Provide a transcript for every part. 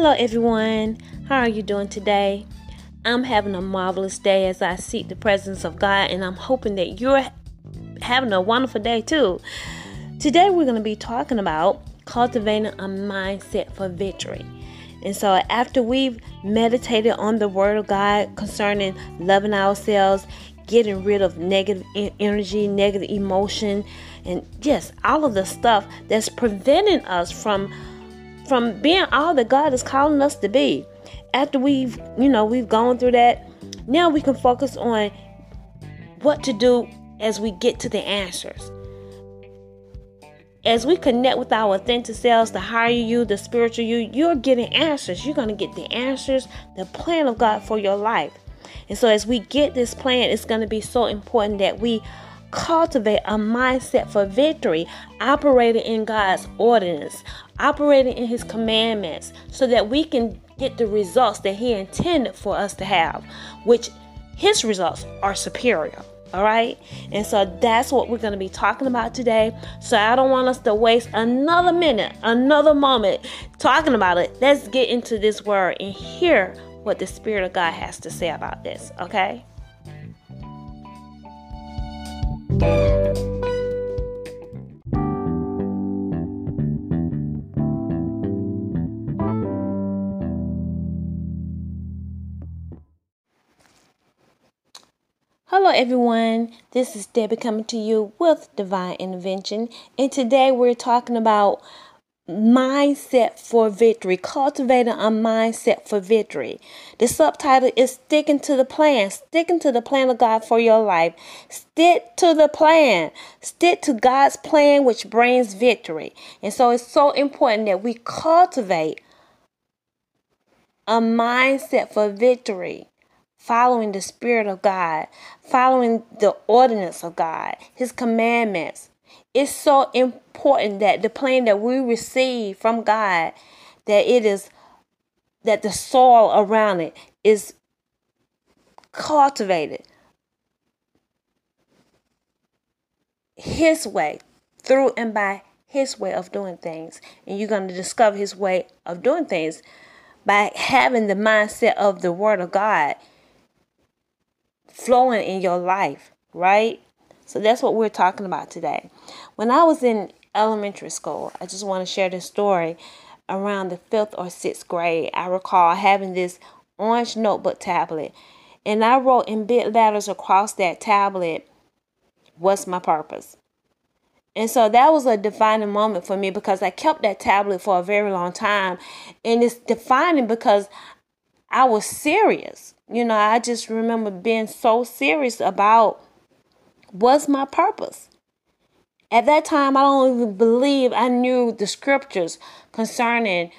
Hello, everyone. How are you doing today? I'm having a marvelous day as I seek the presence of God, and I'm hoping that you're having a wonderful day too. Today, we're going to be talking about cultivating a mindset for victory. And so, after we've meditated on the Word of God concerning loving ourselves, getting rid of negative energy, negative emotion, and just all of the stuff that's preventing us from from being all that God is calling us to be. After we've, you know, we've gone through that, now we can focus on what to do as we get to the answers. As we connect with our authentic selves, the higher you, the spiritual you, you're getting answers. You're going to get the answers, the plan of God for your life. And so, as we get this plan, it's going to be so important that we cultivate a mindset for victory, operating in God's ordinance, operating in His commandments, so that we can get the results that He intended for us to have, which His results are superior. All right, and so that's what we're going to be talking about today. So I don't want us to waste another minute, another moment talking about it. Let's get into this word and hear what the Spirit of God has to say about this. Okay. Hello, everyone. This is Debbie coming to you with Divine Intervention, and today we're talking about mindset for victory, cultivating a mindset for victory. The subtitle is sticking to the plan, sticking to the plan of God for your life. Stick to the plan, stick to God's plan, which brings victory. And so it's so important that we cultivate a mindset for victory. Following the Spirit of God, following the ordinance of God, His commandments, it's so important that the plan that we receive from God, that it is that the soil around it is cultivated his way through and by his way of doing things. And you're going to discover his way of doing things by having the mindset of the word of god flowing in your life right so that's what we're talking about today. When I was in elementary school, I just want to share this story. Around the fifth or sixth grade, I recall having this orange notebook tablet, and I wrote in big letters across that tablet, What's my purpose? And so that was a defining moment for me because I kept that tablet for a very long time. And it's defining because I was serious. You know, I just remember being so serious about what's my purpose. At that time, I don't even believe I knew the scriptures concerning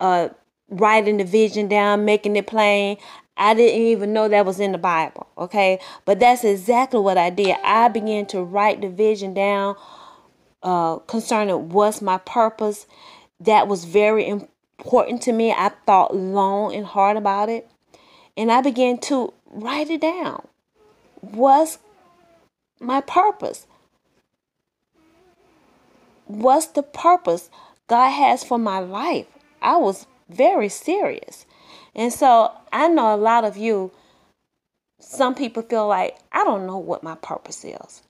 uh, writing the vision down, making it plain. I didn't even know that was in the Bible, okay? But that's exactly what I did. I began to write the vision down uh, concerning what's my purpose. That was very important to me. I thought long and hard about it. And I began to write it down. What's my purpose? What's the purpose God has for my life? I was very serious. And so I know a lot of you, some people feel like, I don't know what my purpose is.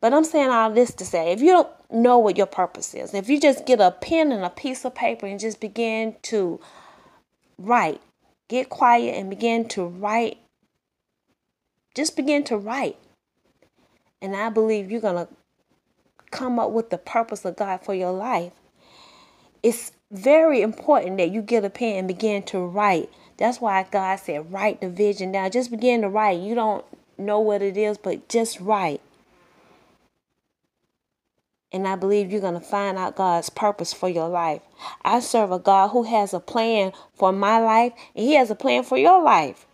But I'm saying all this to say if you don't know what your purpose is, if you just get a pen and a piece of paper and just begin to write, get quiet and begin to write, just begin to write. And I believe you're going to come up with the purpose of God for your life. It's very important that you get a pen and begin to write. That's why God said, write the vision down. Just begin to write. You don't know what it is, but just write. And I believe you're going to find out God's purpose for your life. I serve a God who has a plan for my life, and He has a plan for your life.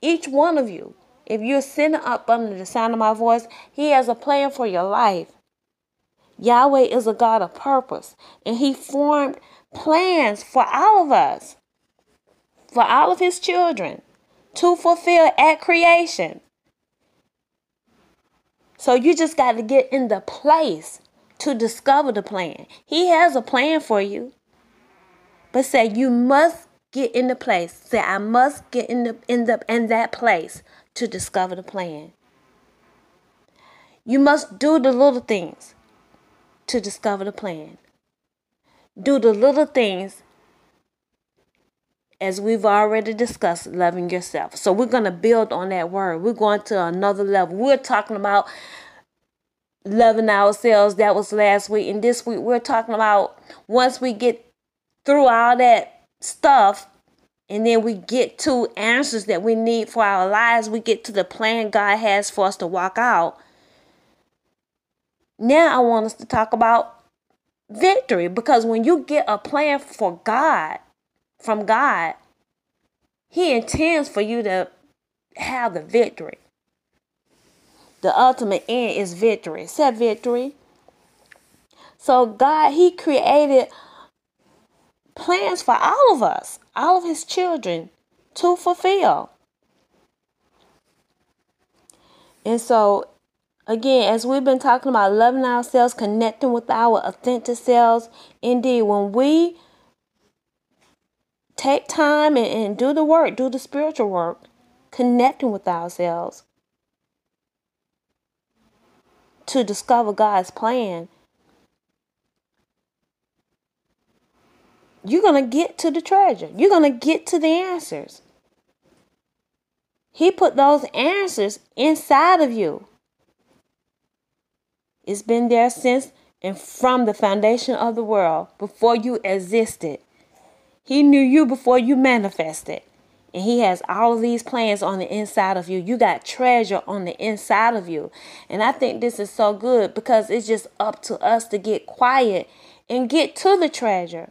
Each one of you, if you're sitting up under the sound of my voice, He has a plan for your life. Yahweh is a God of purpose, and He formed plans for all of us, for all of His children to fulfill at creation. So you just got to get in the place to discover the plan. He has a plan for you. But say you must get in the place. Say I must get in the in the in that place to discover the plan. You must do the little things to discover the plan. Do the little things as we've already discussed, loving yourself. So we're going to build on that word. We're going to another level. We're talking about loving ourselves. That was last week. And this week, we're talking about once we get through all that stuff and then we get to answers that we need for our lives, we get to the plan God has for us to walk out. Now, I want us to talk about victory because when you get a plan for God, from God, He intends for you to have the victory. The ultimate end is victory. Set victory. So God, He created plans for all of us, all of His children to fulfill. And so, again, as we've been talking about loving ourselves, connecting with our authentic selves, indeed, when we take time and, and do the work, do the spiritual work, connecting with ourselves to discover God's plan. You're going to get to the treasure. You're going to get to the answers. He put those answers inside of you. It's been there since and from the foundation of the world before you existed. He knew you before you manifested. And he has all of these plans on the inside of you. You got treasure on the inside of you. And I think this is so good because it's just up to us to get quiet and get to the treasure.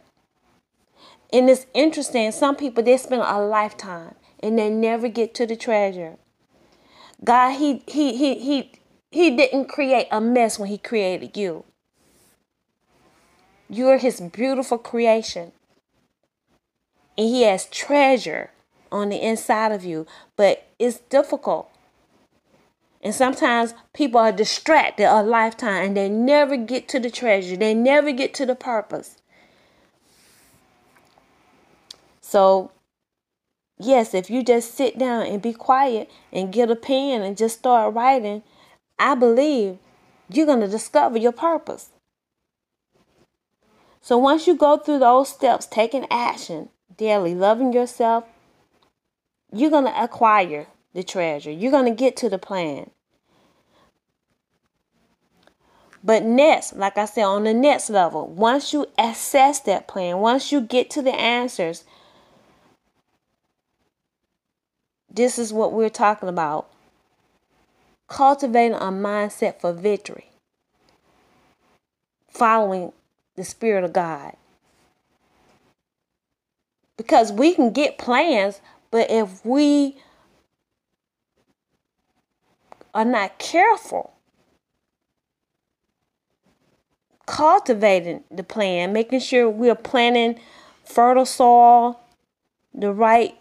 And it's interesting, some people they spend a lifetime and they never get to the treasure. God, he he he he he didn't create a mess when he created you. You're his beautiful creation and He has treasure on the inside of you, but it's difficult. And sometimes people are distracted a lifetime and they never get to the treasure, they never get to the purpose. So, yes, if you just sit down and be quiet and get a pen and just start writing, I believe you're going to discover your purpose. So, once you go through those steps, taking action, daily, loving yourself, you're going to acquire the treasure. You're going to get to the plan. But next, like I said, on the next level, once you assess that plan, once you get to the answers, this is what we're talking about cultivating a mindset for victory, following the Spirit of God. Because we can get plans, but if we are not careful cultivating the plan, making sure we're planting fertile soil, the right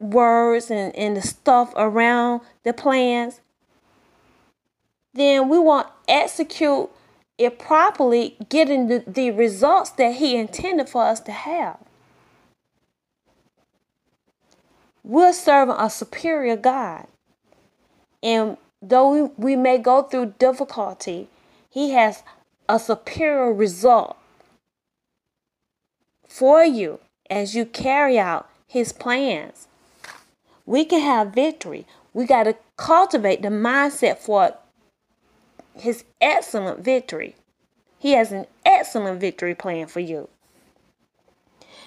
words and, and the stuff around the plans, then we won't execute it properly, getting the, the results that He intended for us to have. We're serving a superior God. And though we, we may go through difficulty, He has a superior result for you as you carry out His plans. We can have victory. We got to cultivate the mindset for His excellent victory. He has an excellent victory plan for you.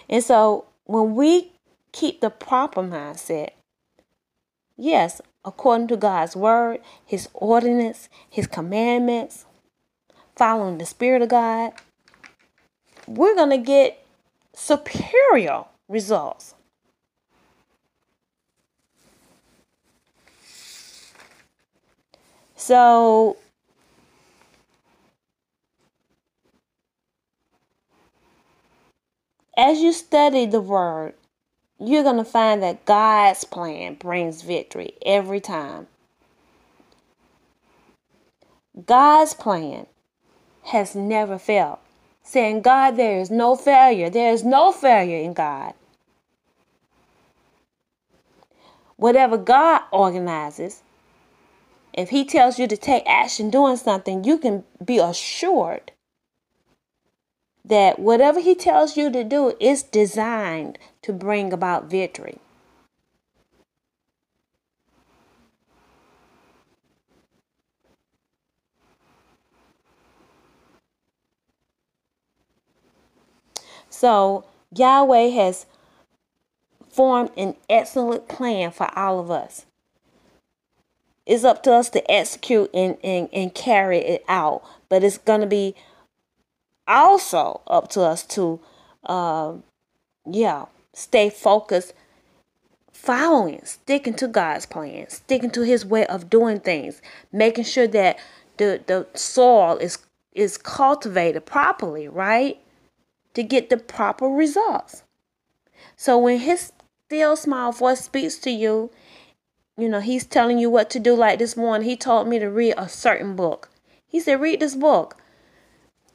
And so when we keep the proper mindset, yes, according to God's word, His ordinance, His commandments, following the Spirit of God, we're going to get superior results. So, as you study the word, you're going to find that God's plan brings victory every time. God's plan has never failed. Saying, God, there is no failure. There is no failure in God. Whatever God organizes, if He tells you to take action doing something, you can be assured that whatever He tells you to do is designed to bring about victory. So, Yahweh has formed an excellent plan for all of us. It's up to us to execute and, and, and carry it out, but it's going to be also up to us to, uh, yeah, stay focused, following, sticking to God's plan, sticking to His way of doing things, making sure that the the soil is is cultivated properly, right, to get the proper results. So when His still small voice speaks to you, you know He's telling you what to do. Like this morning, He told me to read a certain book. He said, "Read this book."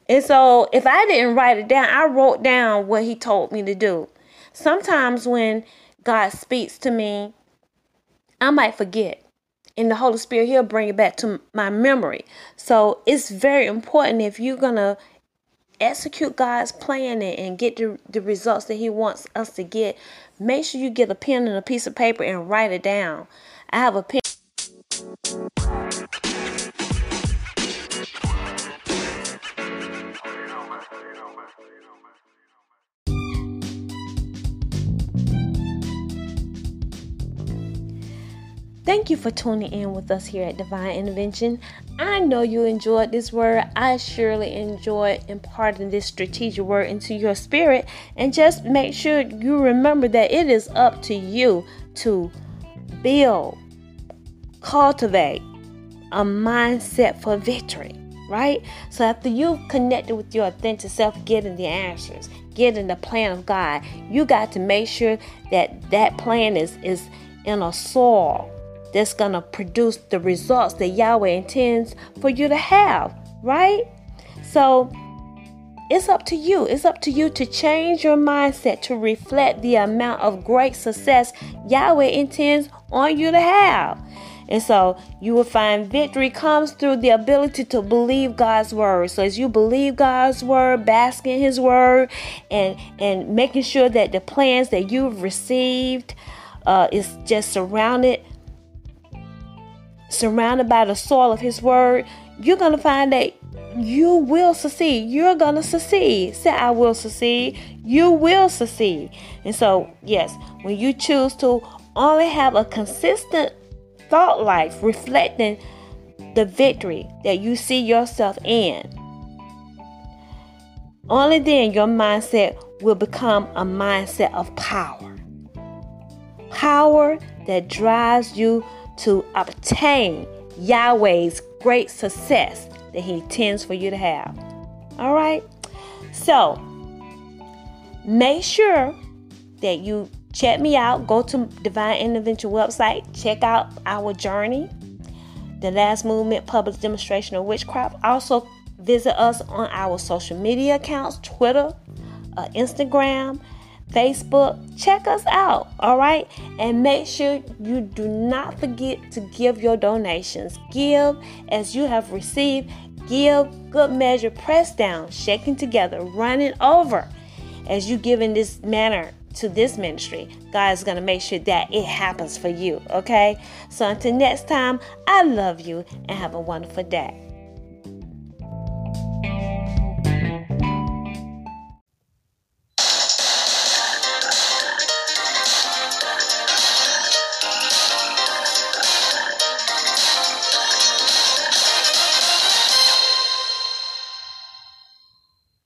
And so if I didn't write it down, I wrote down what he told me to do. Sometimes when God speaks to me, I might forget. And the Holy Spirit, He'll bring it back to my memory. So it's very important if you're going to execute God's plan and get the, the results that He wants us to get, make sure you get a pen and a piece of paper and write it down. I have a pen. Thank you for tuning in with us here at Divine Intervention. I know you enjoyed this word. I surely enjoyed imparting this strategic word into your spirit. And just make sure you remember that it is up to you to build, cultivate a mindset for victory, right? So after you've connected with your authentic self, getting the answers, getting the plan of God, you got to make sure that that plan is is in a soil that's going to produce the results that Yahweh intends for you to have, right? So it's up to you. It's up to you to change your mindset to reflect the amount of great success Yahweh intends on you to have. And so you will find victory comes through the ability to believe God's word. So as you believe God's word, bask in his word and and making sure that the plans that you've received uh, is just surrounded surrounded by the soil of His Word, you're going to find that you will succeed. You're going to succeed. Say, I will succeed. You will succeed. And so, yes, when you choose to only have a consistent thought life reflecting the victory that you see yourself in, only then your mindset will become a mindset of power. Power that drives you to obtain Yahweh's great success that He intends for you to have. All right? So, make sure that you check me out. Go to Divine Intervention website, check out our journey, the last movement public demonstration of witchcraft. Also, visit us on our social media accounts Twitter, uh, Instagram, Facebook. Check us out, all right? And make sure you do not forget to give your donations. Give as you have received. Give good measure, pressed down, shaking together, running over. As you give in this manner to this ministry, God is going to make sure that it happens for you, okay? So until next time, I love you and have a wonderful day.